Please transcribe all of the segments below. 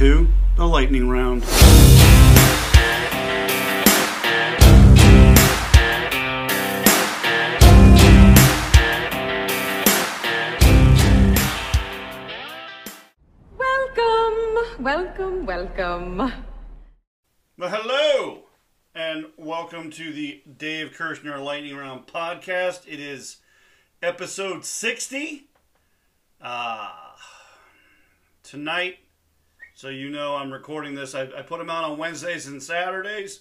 to the lightning round. Welcome, welcome, welcome. Well, hello, and welcome to the Dave Kershner Lightning Round podcast. It is episode 60. Uh, tonight, so you know I'm recording this. I, I put them out on Wednesdays and Saturdays.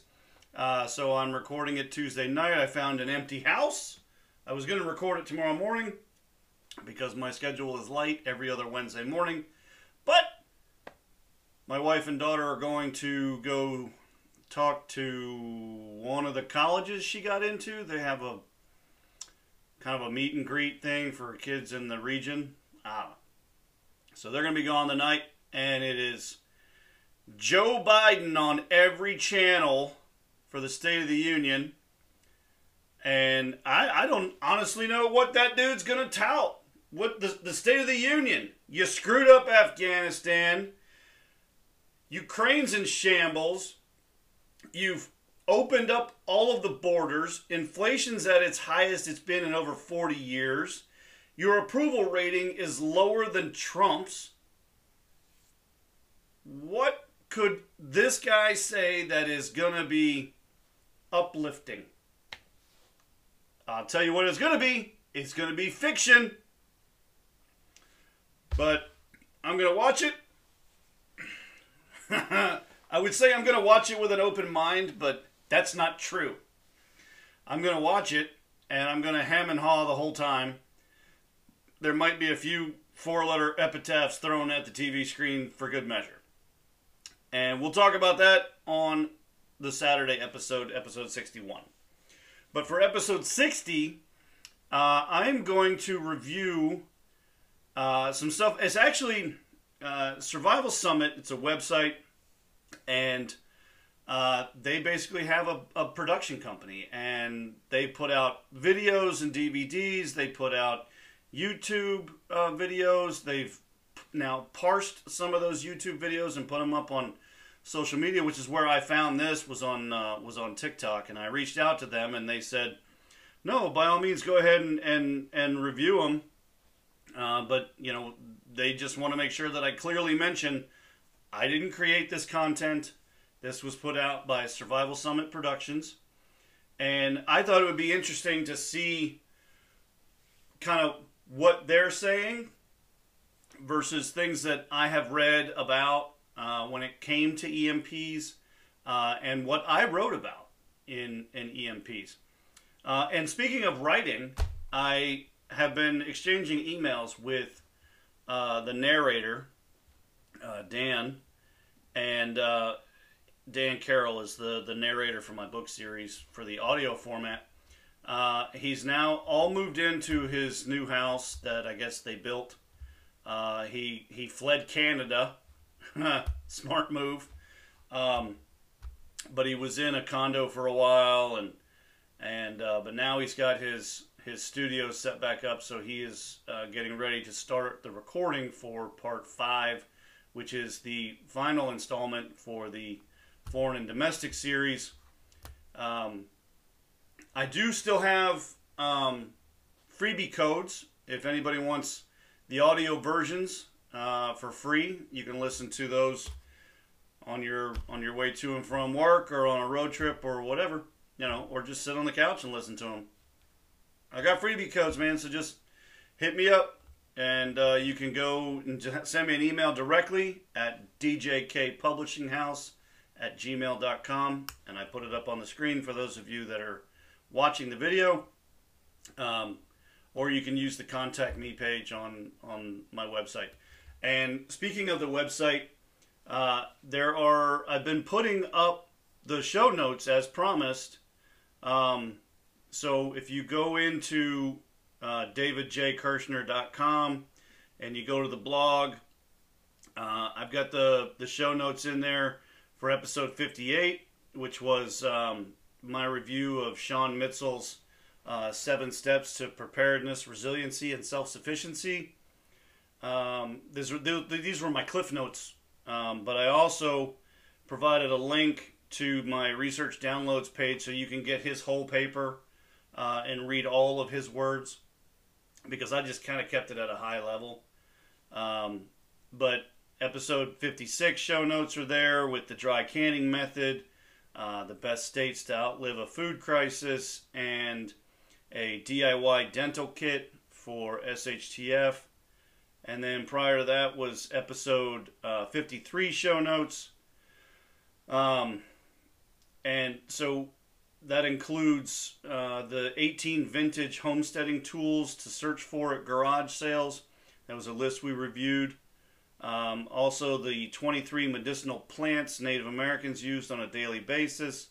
Uh, so I'm recording it Tuesday night. I found an empty house. I was going to record it tomorrow morning because my schedule is light every other Wednesday morning. But my wife and daughter are going to go talk to one of the colleges she got into. They have a kind of a meet and greet thing for kids in the region. Ah. So they're going to be gone tonight, and it is Joe Biden on every channel for the State of the Union. And I, I don't honestly know what that dude's going to tout. What the, the State of the Union. You screwed up Afghanistan. Ukraine's in shambles. You've opened up all of the borders. Inflation's at its highest it's been in over 40 years. Your approval rating is lower than Trump's. What could this guy say that is going to be uplifting? I'll tell you what it's going to be. It's going to be fiction. But I'm going to watch it. I would say I'm going to watch it with an open mind, but that's not true. I'm going to watch it and I'm going to hem and haw the whole time. There might be a few four letter epitaphs thrown at the TV screen for good measure. And we'll talk about that on the Saturday episode, episode 61. But for episode 60, uh, I'm going to review uh, some stuff. It's actually uh, Survival Summit, it's a website, and uh, they basically have a, a, production company, and they put out videos and DVDs, they put out YouTube uh, videos, they've now parsed some of those YouTube videos and put them up on social media, which is where I found this was on uh, was on TikTok, and I reached out to them, and they said, "No, by all means, go ahead and and, and review them." Uh, but you know, they just want to make sure that I clearly mention I didn't create this content. This was put out by Survival Summit Productions, and I thought it would be interesting to see kind of what they're saying versus things that I have read about uh, when it came to EMPs uh, and what I wrote about in, in EMPs. Uh, and speaking of writing, I have been exchanging emails with uh, the narrator, uh, Dan, and uh, Dan Carroll is the, the narrator for my book series for the audio format. he's now all moved into his new house that I guess they built. He he fled Canada Smart move. Um, but he was in a condo for a while, and and uh, but now he's got his his studio set back up, so he is uh, getting ready to start the recording for part five, which is the final installment for the foreign and domestic series. Um, I do still have um, freebie codes if anybody wants the audio versions uh, for free. You can listen to those on your on your way to and from work or on a road trip or whatever, you know, or just sit on the couch and listen to them. I got freebie codes, man, so just hit me up and uh, you can go and send me an email directly at djkpublishinghouse at gmail.com and I put it up on the screen for those of you that are watching the video. Um, or you can use the contact me page on, on my website. And speaking of the website, uh, there are I've been putting up the show notes as promised. Um, so if you go into uh, davidjkershner.com and you go to the blog, uh, I've got the the show notes in there for episode 58, which was um, my review of Sean Mitzel's uh, seven steps to preparedness, resiliency, and self sufficiency. Um, these, were, these were my cliff notes Um, but I also provided a link to my research downloads page so you can get his whole paper uh, and read all of his words because I just kind of kept it at a high level. Um, but episode 56 show notes are there with the dry canning method, uh, the best states to outlive a food crisis, and a DIY dental kit for SHTF. And then prior to that was episode uh, 53 show notes. Um, and so that includes uh, the 18 vintage homesteading tools to search for at garage sales. That was a list we reviewed. Um, also, the 23 medicinal plants Native Americans used on a daily basis.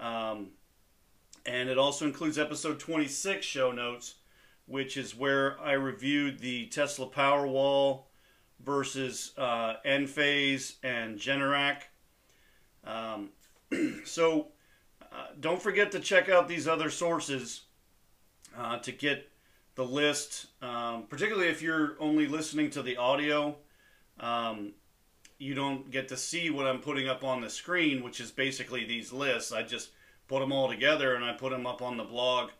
Um, and it also includes episode 26 show notes, which is where I reviewed the Tesla Powerwall versus uh, Enphase and Generac. Um, so uh, don't forget to check out these other sources uh, to get the list, um, particularly if you're only listening to the audio. Um, you don't get to see what I'm putting up on the screen, which is basically these lists. I just put them all together and I put them up on the blog.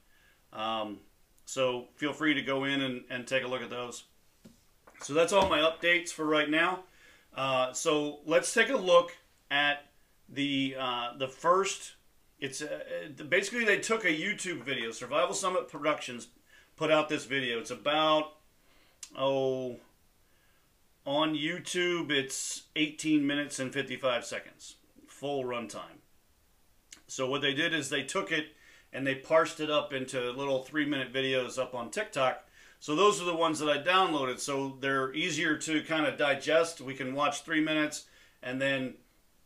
Um, so feel free to go in and, and take a look at those. So that's all my updates for right now. Uh, so let's take a look at the uh, the first. It's uh, basically they took a YouTube video. Survival Summit Productions put out this video. It's about oh on YouTube. It's 18 minutes and 55 seconds, full runtime. So what they did is they took it and they parsed it up into little three minute videos up on TikTok. So those are the ones that I downloaded. So they're easier to kind of digest. We can watch three minutes and then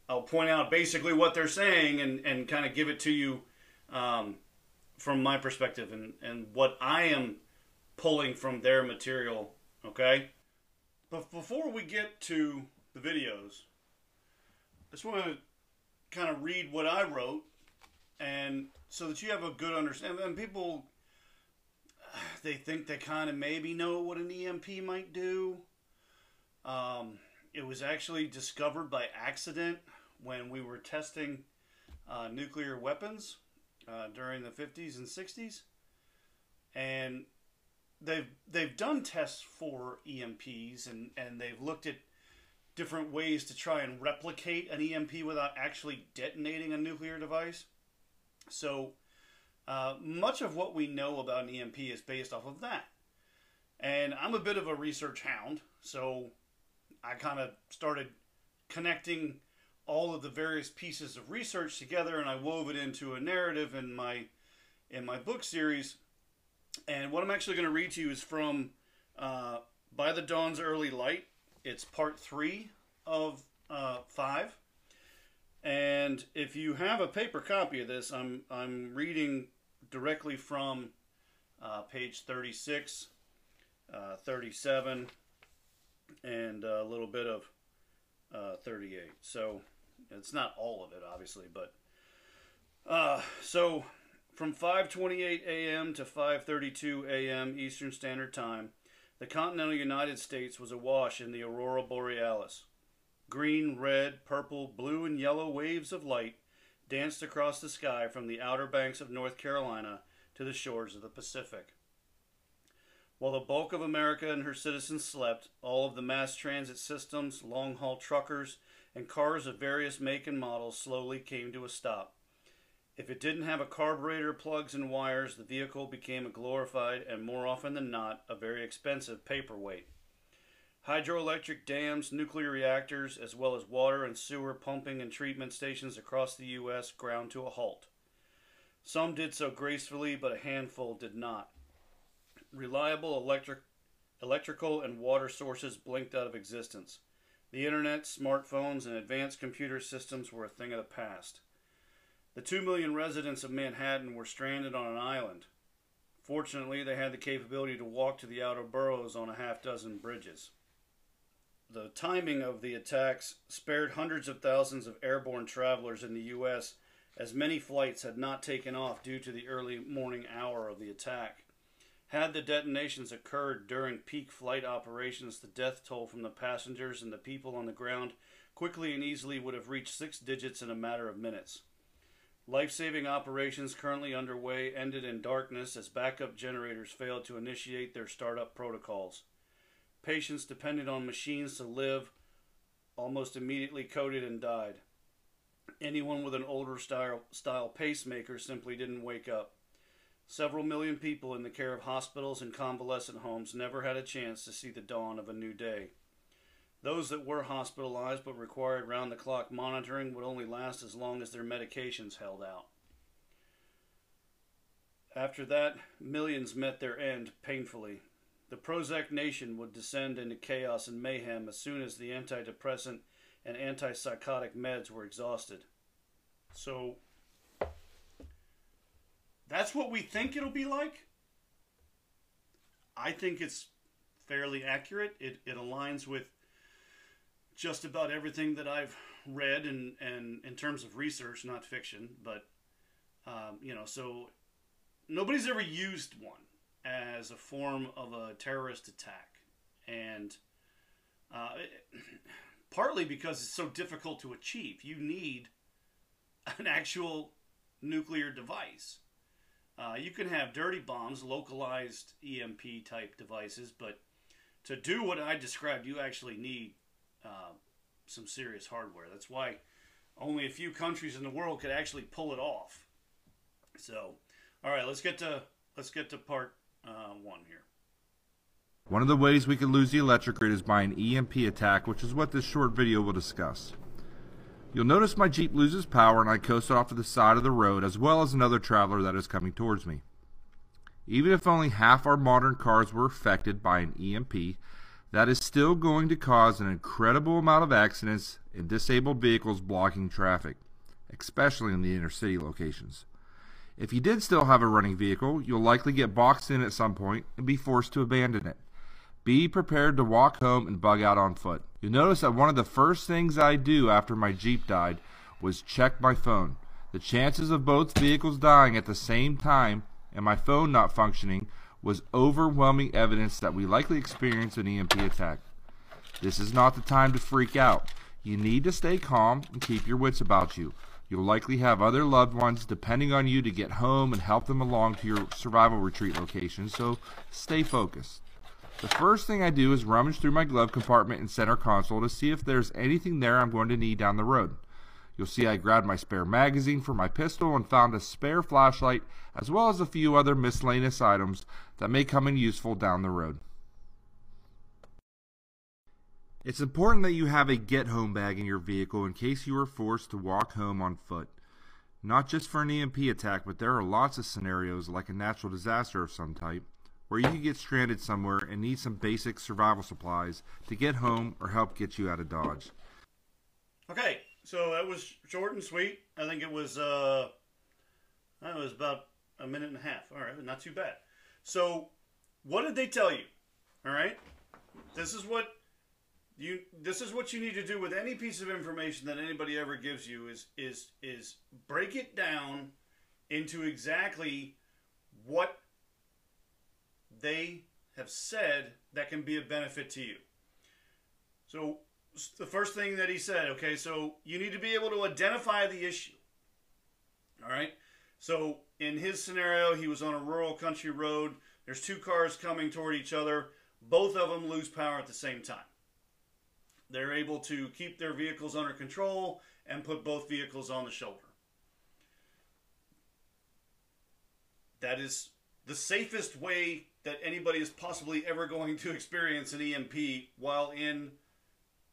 I'll point out basically what they're saying and, and kind of give it to you um, from my perspective and, and what I am pulling from their material. Okay? But before we get to the videos, I just want to kind of read what I wrote and so that you have a good understanding. And people, they think they kind of maybe know what an EMP might do. Um, it was actually discovered by accident when we were testing uh, nuclear weapons uh, during the 50s and 60s. And they've they've done tests for EMPs and, and they've looked at different ways to try and replicate an EMP without actually detonating a nuclear device. So uh, much of what we know about an EMP is based off of that. And I'm a bit of a research hound, so I kind of started connecting all of the various pieces of research together and I wove it into a narrative in my in my book series. And what I'm actually going to read to you is from uh, By the Dawn's Early Light. It's part three of uh, five. And if you have a paper copy of this, I'm I'm reading directly from uh, page 36, uh, 37, and a little bit of uh, 38. So it's not all of it, obviously, but uh, so from 5:28 a.m. to 5:32 a.m. Eastern Standard Time, the continental United States was awash in the aurora borealis. Green, red, purple, blue, and yellow waves of light danced across the sky from the outer banks of North Carolina to the shores of the Pacific. While the bulk of America and her citizens slept, all of the mass transit systems, long haul truckers, and cars of various make and models slowly came to a stop. If it didn't have a carburetor, plugs, and wires, the vehicle became a glorified and more often than not a very expensive paperweight. Hydroelectric dams, nuclear reactors, as well as water and sewer pumping and treatment stations across the U.S. ground to a halt. Some did so gracefully, but a handful did not. Reliable electric, electrical and water sources blinked out of existence. The internet, smartphones, and advanced computer systems were a thing of the past. The two million residents of Manhattan were stranded on an island. Fortunately, they had the capability to walk to the outer boroughs on a half dozen bridges. The timing of the attacks spared hundreds of thousands of airborne travelers in the U.S., as many flights had not taken off due to the early morning hour of the attack. Had the detonations occurred during peak flight operations, the death toll from the passengers and the people on the ground quickly and easily would have reached six digits in a matter of minutes. Life saving operations currently underway ended in darkness as backup generators failed to initiate their startup protocols. Patients depended on machines to live almost immediately coded and died. Anyone with an older style, style pacemaker simply didn't wake up. Several million people in the care of hospitals and convalescent homes never had a chance to see the dawn of a new day. Those that were hospitalized but required round the clock monitoring would only last as long as their medications held out. After that, millions met their end painfully. The Prozac nation would descend into chaos and mayhem as soon as the antidepressant and antipsychotic meds were exhausted. So, that's what we think it'll be like. I think it's fairly accurate. It, it aligns with just about everything that I've read and, and in terms of research, not fiction. But, um, you know, so nobody's ever used one as a form of a terrorist attack. And uh, partly because it's so difficult to achieve, you need an actual nuclear device. Uh, you can have dirty bombs, localized EMP type devices, but to do what I described, you actually need uh, some serious hardware. That's why only a few countries in the world could actually pull it off. So, all right, let's get to let's get to part uh, one here. One of the ways we can lose the electric grid is by an EMP attack, which is what this short video will discuss. You'll notice my Jeep loses power and I coast off to the side of the road as well as another traveler that is coming towards me. Even if only half our modern cars were affected by an EMP, that is still going to cause an incredible amount of accidents and disabled vehicles blocking traffic, especially in the inner city locations. If you did still have a running vehicle, you'll likely get boxed in at some point and be forced to abandon it. Be prepared to walk home and bug out on foot. You'll notice that one of the first things I do after my Jeep died was check my phone. The chances of both vehicles dying at the same time and my phone not functioning was overwhelming evidence that we likely experienced an EMP attack. This is not the time to freak out. You need to stay calm and keep your wits about you. You'll likely have other loved ones depending on you to get home and help them along to your survival retreat location, so stay focused. The first thing I do is rummage through my glove compartment and center console to see if there's anything there I'm going to need down the road. You'll see I grabbed my spare magazine for my pistol and found a spare flashlight as well as a few other miscellaneous items that may come in useful down the road. It's important that you have a get home bag in your vehicle in case you are forced to walk home on foot. Not just for an EMP attack, but there are lots of scenarios like a natural disaster of some type where you could get stranded somewhere and need some basic survival supplies to get home or help get you out of Dodge. Okay, so that was short and sweet. I think it was uh, that was about a minute and a half. All right, not too bad. So, what did they tell you? All right, this is what you this is what you need to do with any piece of information that anybody ever gives you is is is break it down into exactly what they have said that can be a benefit to you. So the first thing that he said, okay, so you need to be able to identify the issue. All right? So in his scenario, he was on a rural country road. There's two cars coming toward each other. Both of them lose power at the same time. They're able to keep their vehicles under control and put both vehicles on the shoulder. That is the safest way that anybody is possibly ever going to experience an EMP while in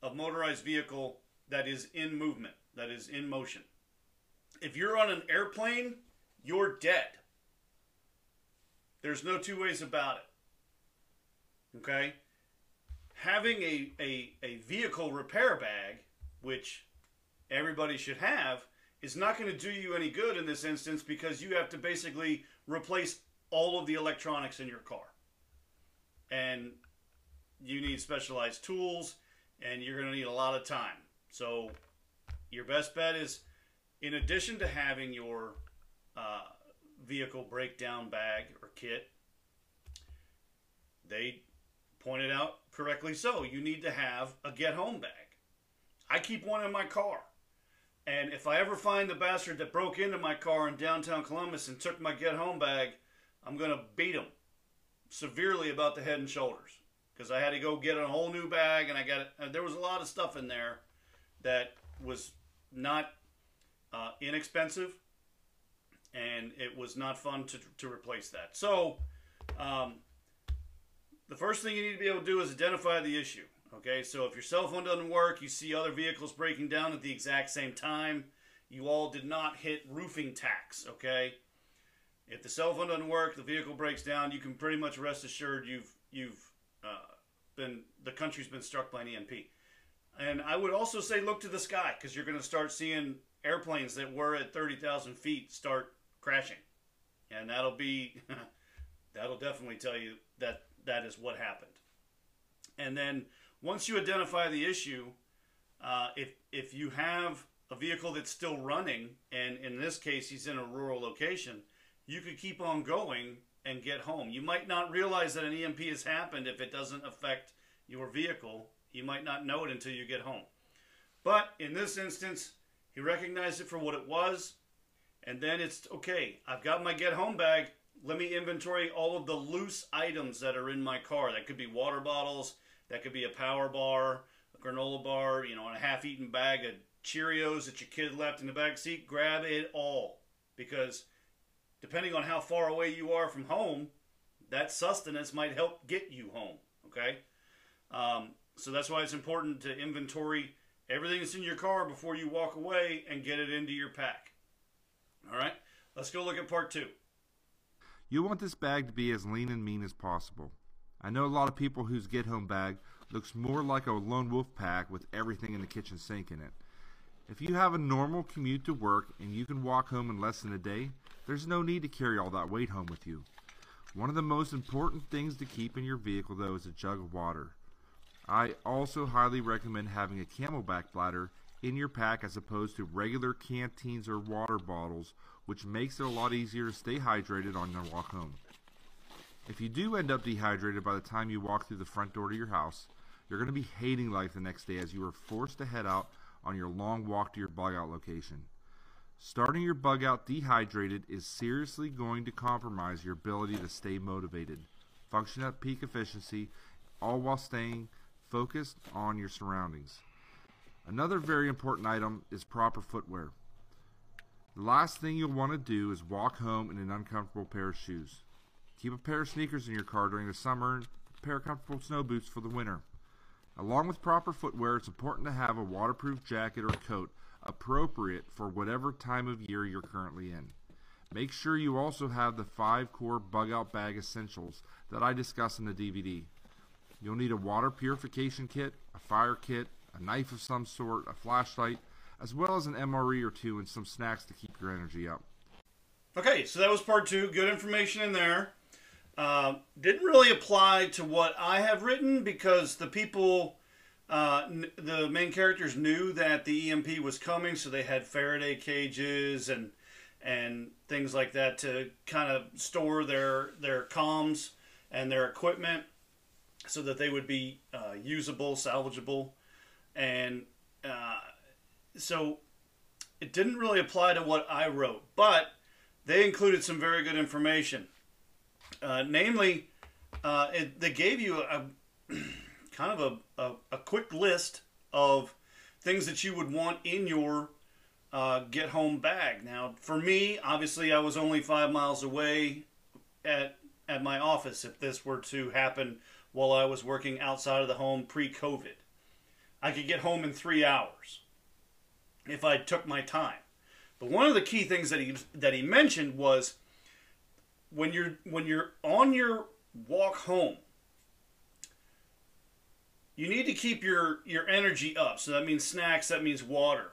a motorized vehicle that is in movement, that is in motion. If you're on an airplane, you're dead. There's no two ways about it. Okay? Having a, a, a vehicle repair bag, which everybody should have, is not going to do you any good in this instance because you have to basically replace all of the electronics in your car. And you need specialized tools and you're going to need a lot of time. So, your best bet is in addition to having your uh, vehicle breakdown bag or kit, they pointed out correctly so you need to have a get home bag. I keep one in my car. And if I ever find the bastard that broke into my car in downtown Columbus and took my get home bag, I'm going to beat him severely about the head and shoulders because I had to go get a whole new bag and I got it. There was a lot of stuff in there that was not uh, inexpensive and it was not fun to, to replace that. So, um, the first thing you need to be able to do is identify the issue. Okay, so if your cell phone doesn't work, you see other vehicles breaking down at the exact same time, you all did not hit roofing tacks. Okay, if the cell phone doesn't work, the vehicle breaks down, you can pretty much rest assured you've you've uh, been the country's been struck by an EMP. And I would also say look to the sky because you're going to start seeing airplanes that were at 30,000 feet start crashing, and that'll be that'll definitely tell you that that is what happened. And then once you identify the issue, uh, if if you have a vehicle that's still running, and in this case he's in a rural location, you could keep on going and get home. You might not realize that an EMP has happened if it doesn't affect your vehicle. You might not know it until you get home. But in this instance, he recognized it for what it was, and then it's okay. I've got my get home bag. Let me inventory all of the loose items that are in my car. That could be water bottles, that could be a power bar, a granola bar, you know, a half-eaten bag of Cheerios that your kid left in the back seat. Grab it all because depending on how far away you are from home, that sustenance might help get you home. Okay, um, so that's why it's important to inventory everything that's in your car before you walk away and get it into your pack. All right, let's go look at part two. You want this bag to be as lean and mean as possible. I know a lot of people whose get home bag looks more like a lone wolf pack with everything in the kitchen sink in it. If you have a normal commute to work and you can walk home in less than a day, there's no need to carry all that weight home with you. One of the most important things to keep in your vehicle though is a jug of water. I also highly recommend having a CamelBak bladder in your pack as opposed to regular canteens or water bottles, which makes it a lot easier to stay hydrated on your walk home. If you do end up dehydrated by the time you walk through the front door to your house, you're going to be hating life the next day as you are forced to head out on your long walk to your bug out location. Starting your bug out dehydrated is seriously going to compromise your ability to stay motivated, function at peak efficiency, all while staying focused on your surroundings. Another very important item is proper footwear. The last thing you'll want to do is walk home in an uncomfortable pair of shoes. Keep a pair of sneakers in your car during the summer and a pair of comfortable snow boots for the winter. Along with proper footwear, it's important to have a waterproof jacket or coat appropriate for whatever time of year you're currently in. Make sure you also have the 5 core bug out bag essentials that I discuss in the DVD. You'll need a water purification kit, a fire kit, a knife of some sort, a flashlight, as well as an MRE or two and some snacks to keep your energy up. Okay, so that was part two. Good information in there. Uh, didn't really apply to what I have written because the people, uh, n- the main characters knew that the EMP was coming, so they had Faraday cages and and things like that to kind of store their their comms and their equipment so that they would be uh, usable, salvageable, and uh, so it didn't really apply to what I wrote, but they included some very good information. Uh, namely, uh, it, they gave you a, kind of a, a, a, quick list of things that you would want in your uh, get home bag. Now, for me, obviously, I was only five miles away at at my office. If this were to happen while I was working outside of the home pre-COVID, I could get home in three hours if I took my time. But one of the key things that he that he mentioned was when you're when you're on your walk home, you need to keep your your energy up. So that means snacks, that means water.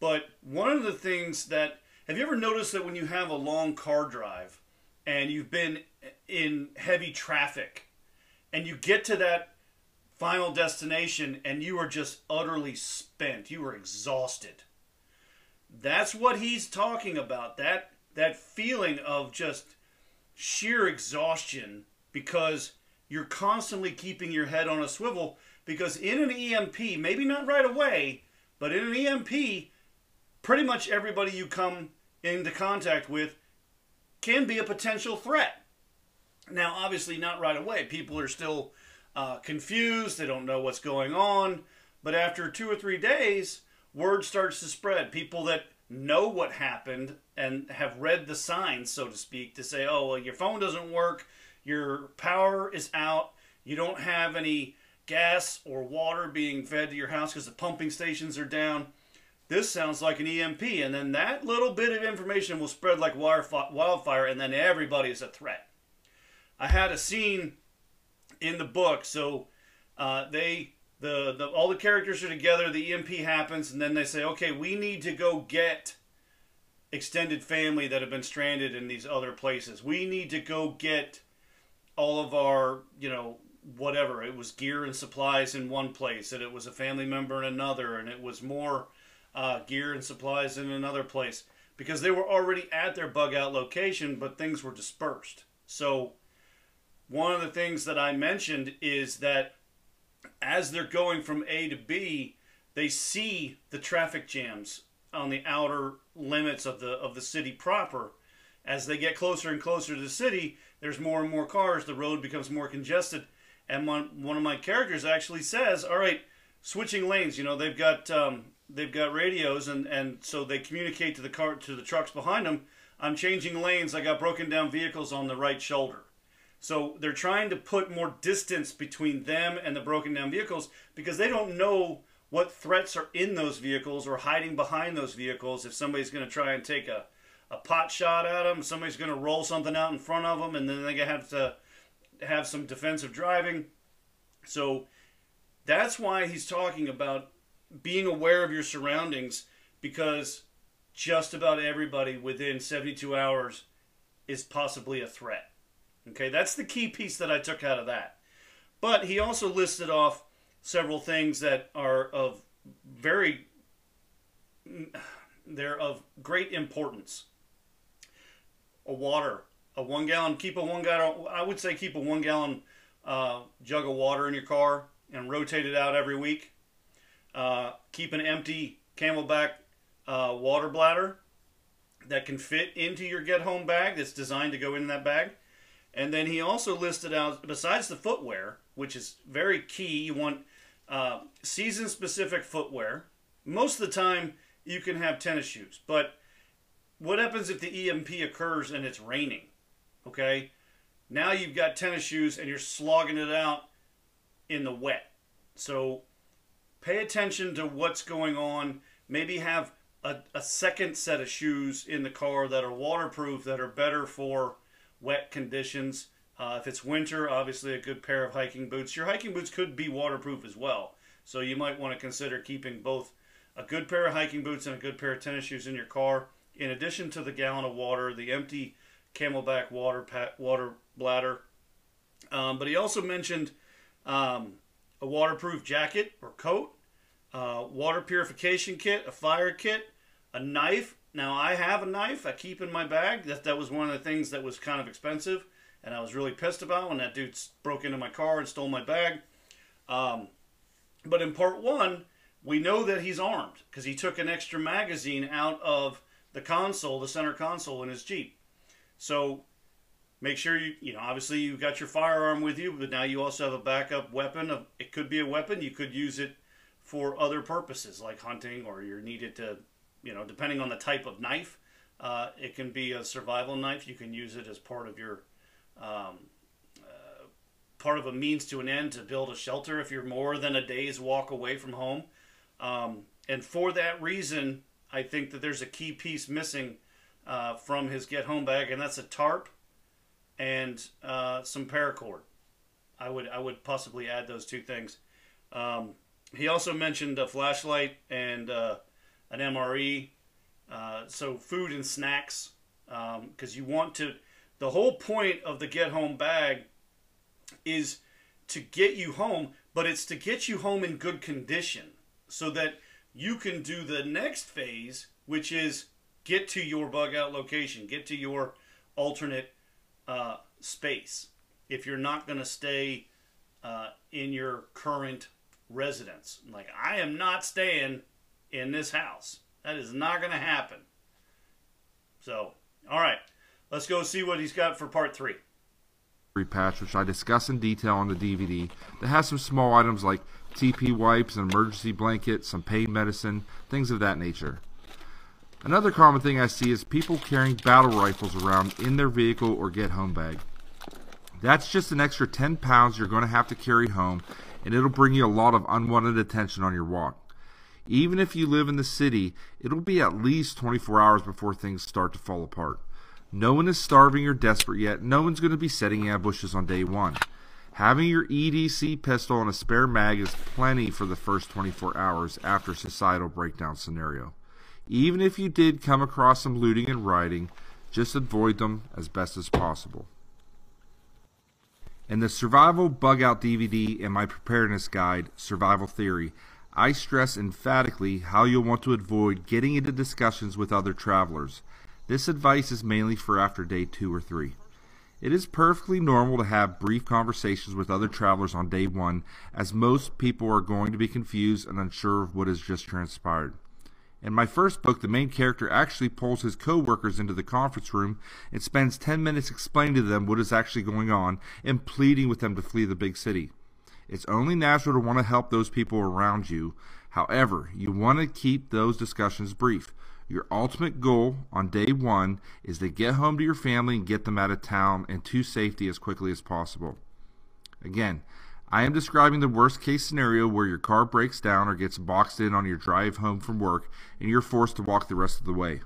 But one of the things that have you ever noticed that when you have a long car drive and you've been in heavy traffic and you get to that final destination and you are just utterly spent, you are exhausted. That's what he's talking about. That that feeling of just sheer exhaustion because you're constantly keeping your head on a swivel because in an EMP, maybe not right away, but in an EMP, pretty much everybody you come into contact with can be a potential threat. Now, obviously, not right away. People are still uh, confused, they don't know what's going on. But after two or three days, word starts to spread. People that know what happened and have read the signs, so to speak, to say, oh, well, your phone doesn't work, your power is out, you don't have any gas or water being fed to your house because the pumping stations are down. This sounds like an EMP, and then that little bit of information will spread like wildfire, and then everybody is a threat. I had a scene in the book, so uh, they the, the all the characters are together. The EMP happens, and then they say, "Okay, we need to go get extended family that have been stranded in these other places. We need to go get all of our, you know, whatever. It was gear and supplies in one place, and it was a family member in another, and it was more uh, gear and supplies in another place because they were already at their bug out location, but things were dispersed. So, one of the things that I mentioned is that as they're going from A to B, they see the traffic jams on the outer limits of the of the city proper. As they get closer and closer to the city, there's more and more cars. The road becomes more congested, and one one of my characters actually says, "All right, switching lanes. You know, they've got um, they've got radios, and and so they communicate to the car to the trucks behind them. I'm changing lanes. I got broken down vehicles on the right shoulder." So they're trying to put more distance between them and the broken down vehicles because they don't know what threats are in those vehicles or hiding behind those vehicles. If somebody's going to try and take a, a pot shot at them, somebody's going to roll something out in front of them, and then they have to have some defensive driving. So that's why he's talking about being aware of your surroundings because just about everybody within 72 hours is possibly a threat. Okay, that's the key piece that I took out of that. But he also listed off several things that are of very they're of great importance. A water, a one gallon, keep a one gallon. I would say keep a one gallon uh, jug of water in your car and rotate it out every week. Uh, keep an empty CamelBak uh, water bladder that can fit into your get home bag. That's designed to go in that bag. And then he also listed out, besides the footwear, which is very key, you want uh, season specific footwear. Most of the time, you can have tennis shoes. But what happens if the EMP occurs and it's raining? Okay? Now you've got tennis shoes and you're slogging it out in the wet. So pay attention to what's going on. Maybe have a, a second set of shoes in the car that are waterproof, that are better for wet conditions. Uh, if it's winter, obviously a good pair of hiking boots. Your hiking boots could be waterproof as well, so you might want to consider keeping both a good pair of hiking boots and a good pair of tennis shoes in your car. In addition to the gallon of water, the empty CamelBak water water bladder. Um, but he also mentioned um, a waterproof jacket or coat, uh, water purification kit, a fire kit, a knife, now I have a knife I keep in my bag. That that was one of the things that was kind of expensive, and I was really pissed about when that dude broke into my car and stole my bag. Um, but in part one, we know that he's armed because he took an extra magazine out of the console, the center console in his Jeep. So make sure you, you know, obviously you've got your firearm with you, but now you also have a backup weapon. It could be a weapon. You could use it for other purposes like hunting or you're needed to you know, depending on the type of knife, uh, it can be a survival knife. You can use it as part of your um, uh, part of a means to an end to build a shelter if you're more than a day's walk away from home. Um, and for that reason, I think that there's a key piece missing uh, from his get home bag, and that's a tarp and uh, some paracord. I would I would possibly add those two things. Um, he also mentioned a flashlight and uh, an MRE. Uh, so food and snacks, because um, you want to. The whole point of the get home bag is to get you home, but it's to get you home in good condition so that you can do the next phase, which is get to your bug out location, get to your alternate uh, space. if you're not going to stay uh, in your current residence. Like, I am not staying in this house. That is not going to happen. So, all right, let's go see what he's got for part three. Patch, which I discuss in detail on the DVD, that has some small items like TP wipes, an emergency blanket, some pain medicine, things of that nature. Another common thing I see is people carrying battle rifles around in their vehicle or get home bag. That's just an extra 10 pounds you're going to have to carry home, and it'll bring you a lot of unwanted attention on your walk. Even if you live in the city, it'll be at least 24 hours before things start to fall apart. No one is starving or desperate yet. No one's going to be setting ambushes on day one. Having your EDC pistol and a spare mag is plenty for the first 24 hours after societal breakdown scenario. Even if you did come across some looting and rioting, just avoid them as best as possible. In the Survival Bug Out DVD and my preparedness guide, Survival Theory, I stress emphatically how you'll want to avoid getting into discussions with other travelers. This advice is mainly for after day two or three. It is perfectly normal to have brief conversations with other travelers on day one, as most people are going to be confused and unsure of what has just transpired. In my first book, the main character actually pulls his co-workers into the conference room and spends 10 minutes explaining to them what is actually going on and pleading with them to flee the big city. It's only natural to want to help those people around you. However, you want to keep those discussions brief. Your ultimate goal on day one is to get home to your family and get them out of town and to safety as quickly as possible. Again, I am describing the worst case scenario where your car breaks down or gets boxed in on your drive home from work and you're forced to walk the rest of the way.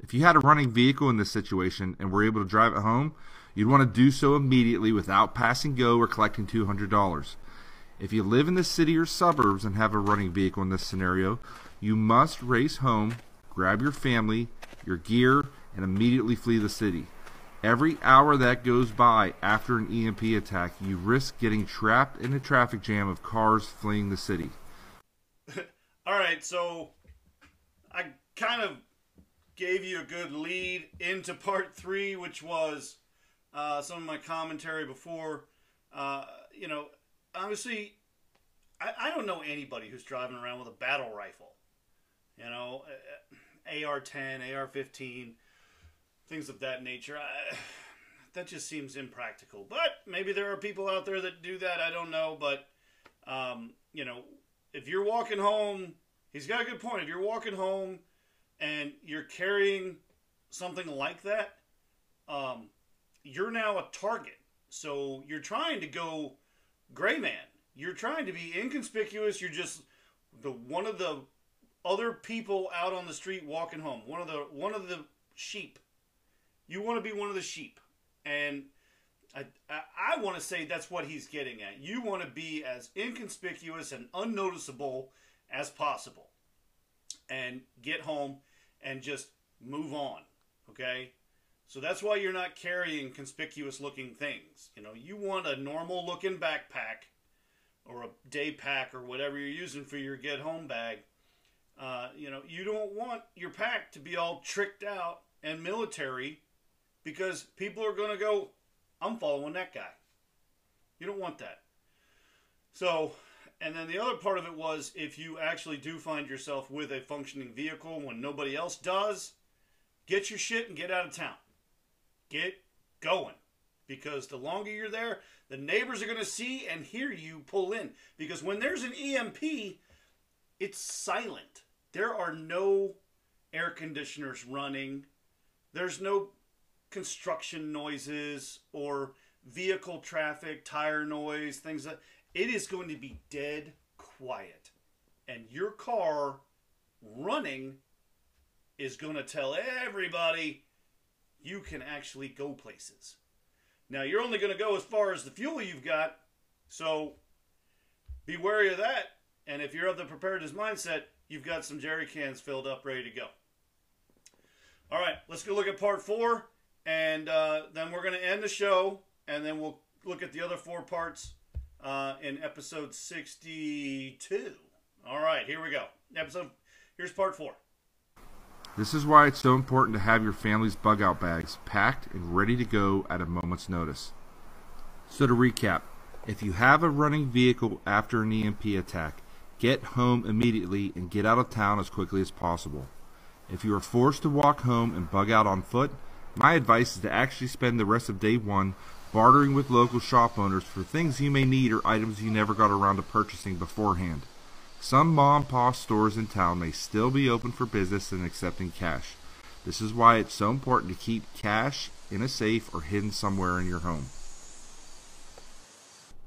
If you had a running vehicle in this situation and were able to drive it home, you'd want to do so immediately without passing go or collecting $200. If you live in the city or suburbs and have a running vehicle in this scenario, you must race home grab your family, your gear, and immediately flee the city. Every hour that goes by after an EMP attack, you risk getting trapped in a traffic jam of cars fleeing the city. All right, so I kind of gave you a good lead into part three, which was uh, some of my commentary before. Uh, you know, obviously, I, I don't know anybody who's driving around with a battle rifle. You know, AR-10, AR-15, things of that nature. I, that just seems impractical. But maybe there are people out there that do that. I don't know. But um, you know, if you're walking home, he's got a good point. If you're walking home and you're carrying something like that, um, you're now a target. So you're trying to go gray man. You're trying to be inconspicuous. You're just the one of the other people out on the street walking home. One of the one of the sheep. You want to be one of the sheep, and I I, I want to say that's what he's getting at. You want to be as inconspicuous and unnoticeable as possible, and get home and just move on. Okay. So that's why you're not carrying conspicuous looking things. You know, you want a normal looking backpack or a day pack or whatever you're using for your get home bag uh, you know, you don't want your pack to be all tricked out and military because people are going to go, I'm following that guy. You don't want that. So, and then the other part of it was if you actually do find yourself with a functioning vehicle when nobody else does, get your shit and get out of town. Get going. Because the longer you're there, the neighbors are going to see and hear you pull in. Because when there's an EMP, it's silent. There are no air conditioners running. There's no construction noises or vehicle traffic, tire noise, things that it is going to be dead quiet. And your car running is going to tell everybody you can actually go places. Now, you're only going to go as far as the fuel you've got, so be wary of that. And if you're of the preparedness mindset, you've got some jerry cans filled up, ready to go. All right, let's go look at part four, and uh, then we're going to end the show, and then we'll look at the other four parts uh, in episode 62. All right, here we go. Episode, here's part four. This is why it's so important to have your family's bug out bags packed and ready to go at a moment's notice. So to recap, if you have a running vehicle after an EMP attack, get home immediately and get out of town as quickly as possible. If you are forced to walk home and bug out on foot, my advice is to actually spend the rest of day one bartering with local shop owners for things you may need or items you never got around to purchasing beforehand. Some mom and pop stores in town may still be open for business and accepting cash. This is why it's so important to keep cash in a safe or hidden somewhere in your home.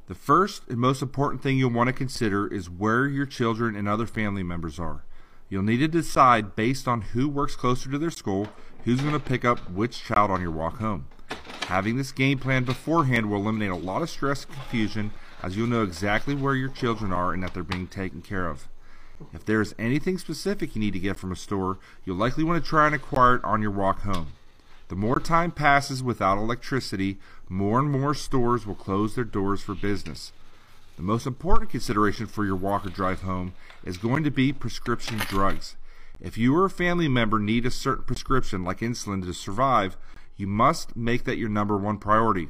The first and most important thing you'll want to consider is where your children and other family members are. You'll need to decide based on who works closer to their school, who's going to pick up which child on your walk home. Having this game plan beforehand will eliminate a lot of stress and confusion as you'll know exactly where your children are and that they're being taken care of. If there is anything specific you need to get from a store, you'll likely want to try and acquire it on your walk home. The more time passes without electricity, more and more stores will close their doors for business. The most important consideration for your walk or drive home is going to be prescription drugs. If you or a family member need a certain prescription like insulin to survive, you must make that your number one priority.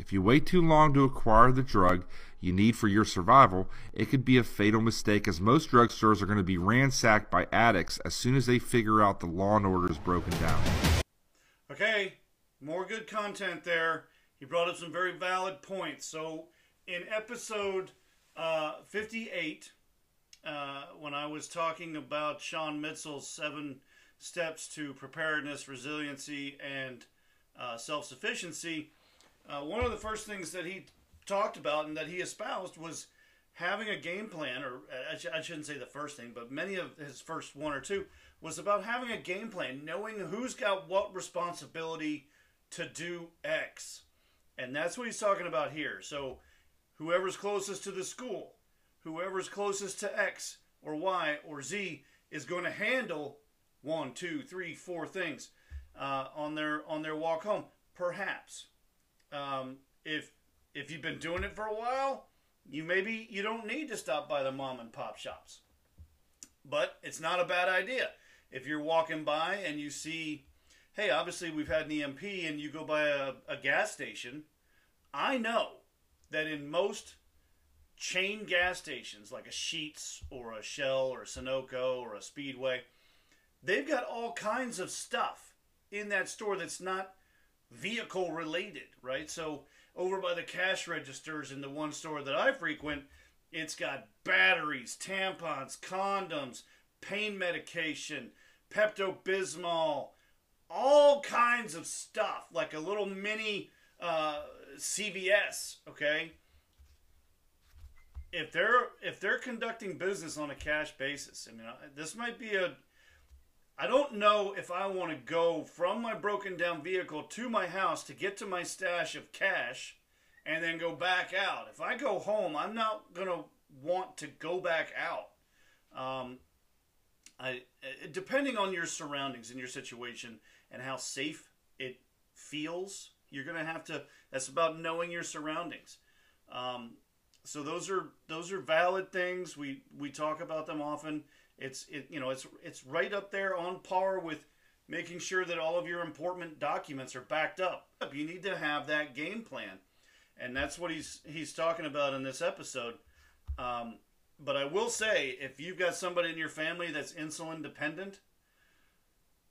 If you wait too long to acquire the drug you need for your survival, it could be a fatal mistake as most drugstores are going to be ransacked by addicts as soon as they figure out the law and order is broken down. Okay, more good content there. He brought up some very valid points. So, in episode uh, 58, uh, when I was talking about Sean Mitchell's seven steps to preparedness, resiliency, and uh, self sufficiency, uh, one of the first things that he talked about and that he espoused was having a game plan, or I, sh- I shouldn't say the first thing, but many of his first one or two was about having a game plan, knowing who's got what responsibility to do X. And that's what he's talking about here. So, whoever's closest to the school, whoever's closest to X or Y or Z is going to handle one, two, three, four things uh, on their on their walk home. Perhaps, um, if if you've been doing it for a while, you maybe you don't need to stop by the mom and pop shops. But it's not a bad idea. If you're walking by and you see, hey, obviously we've had an EMP, and you go by a, a gas station, I know that in most chain gas stations like a Sheetz or a Shell or a Sunoco or a Speedway, they've got all kinds of stuff in that store that's not vehicle related, right? So over by the cash registers in the one store that I frequent, it's got batteries, tampons, condoms, pain medication, Pepto Bismol, all kinds of stuff, like a little mini uh, CVS. Okay, if they're if they're conducting business on a cash basis, I mean, this might be a. I don't know if I want to go from my broken down vehicle to my house to get to my stash of cash and then go back out. If I go home, I'm not gonna want to go back out. Um, I, depending on your surroundings and your situation and how safe it feels, you're gonna have to. That's about knowing your surroundings. Um, so those are those are valid things. We we talk about them often. It's it you know it's it's right up there on par with making sure that all of your important documents are backed up. You need to have that game plan, and that's what he's he's talking about in this episode. Um, but I will say, if you've got somebody in your family that's insulin dependent,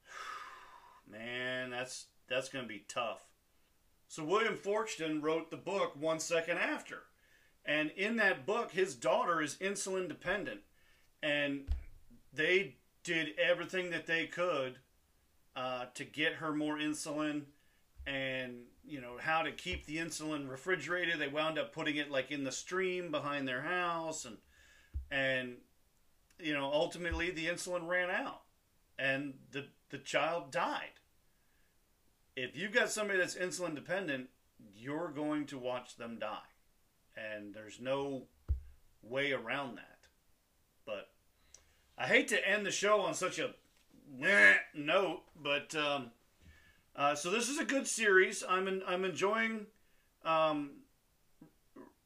man, that's that's going to be tough. So William Forstchen wrote the book One Second After, and in that book, his daughter is insulin dependent, and they did everything that they could uh, to get her more insulin and you know how to keep the insulin refrigerated. They wound up putting it like in the stream behind their house and and you know ultimately the insulin ran out and the the child died. If you've got somebody that's insulin dependent you're going to watch them die. And there's no way around that i hate to end the show on such a note but um, uh, so this is a good series i'm in, i'm enjoying um,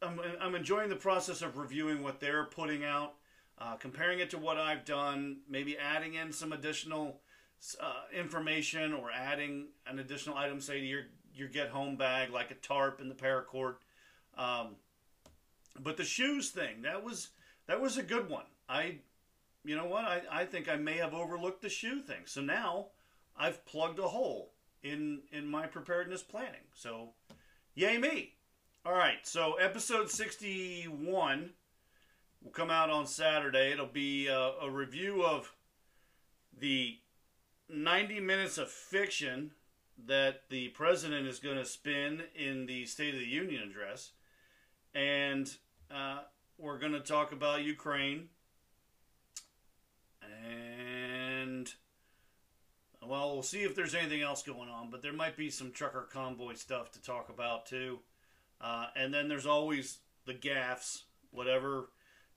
I'm, I'm enjoying the process of reviewing what they're putting out, uh, comparing it to what I've done, maybe adding in some additional uh, information or adding an additional item, say to your your get home bag like a tarp and the paracord. Um, but the shoes thing that was that was a good one. I, you know what? I, I think I may have overlooked the shoe thing. So now I've plugged a hole in in my preparedness planning. So, yay me! All right. So episode sixty one will come out on Saturday. It'll be a, a review of the 90 minutes of fiction that the president is going to spin in the State of the Union address. And uh, we're going to talk about Ukraine. And, well, we'll see if there's anything else going on, but there might be some trucker convoy stuff to talk about, too. Uh, and then there's always the gaffes, whatever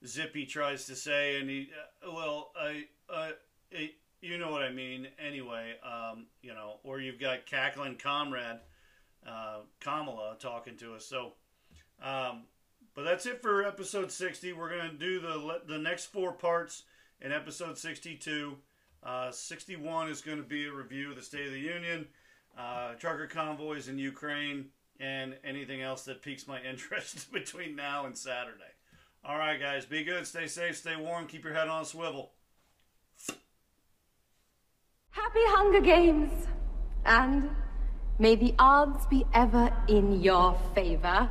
Zippy tries to say, and he, uh, well, I, uh, it, you know what I mean. Anyway, um, you know, or you've got cackling comrade uh, Kamala talking to us. So, um, but that's it for episode 60. We're gonna do the the next four parts in episode 62. Uh, 61 is going to be a review of the State of the Union, uh, trucker convoys in Ukraine, and anything else that piques my interest between now and Saturday. All right, guys, be good, stay safe, stay warm, keep your head on a swivel. Happy Hunger Games! And may the odds be ever in your favor.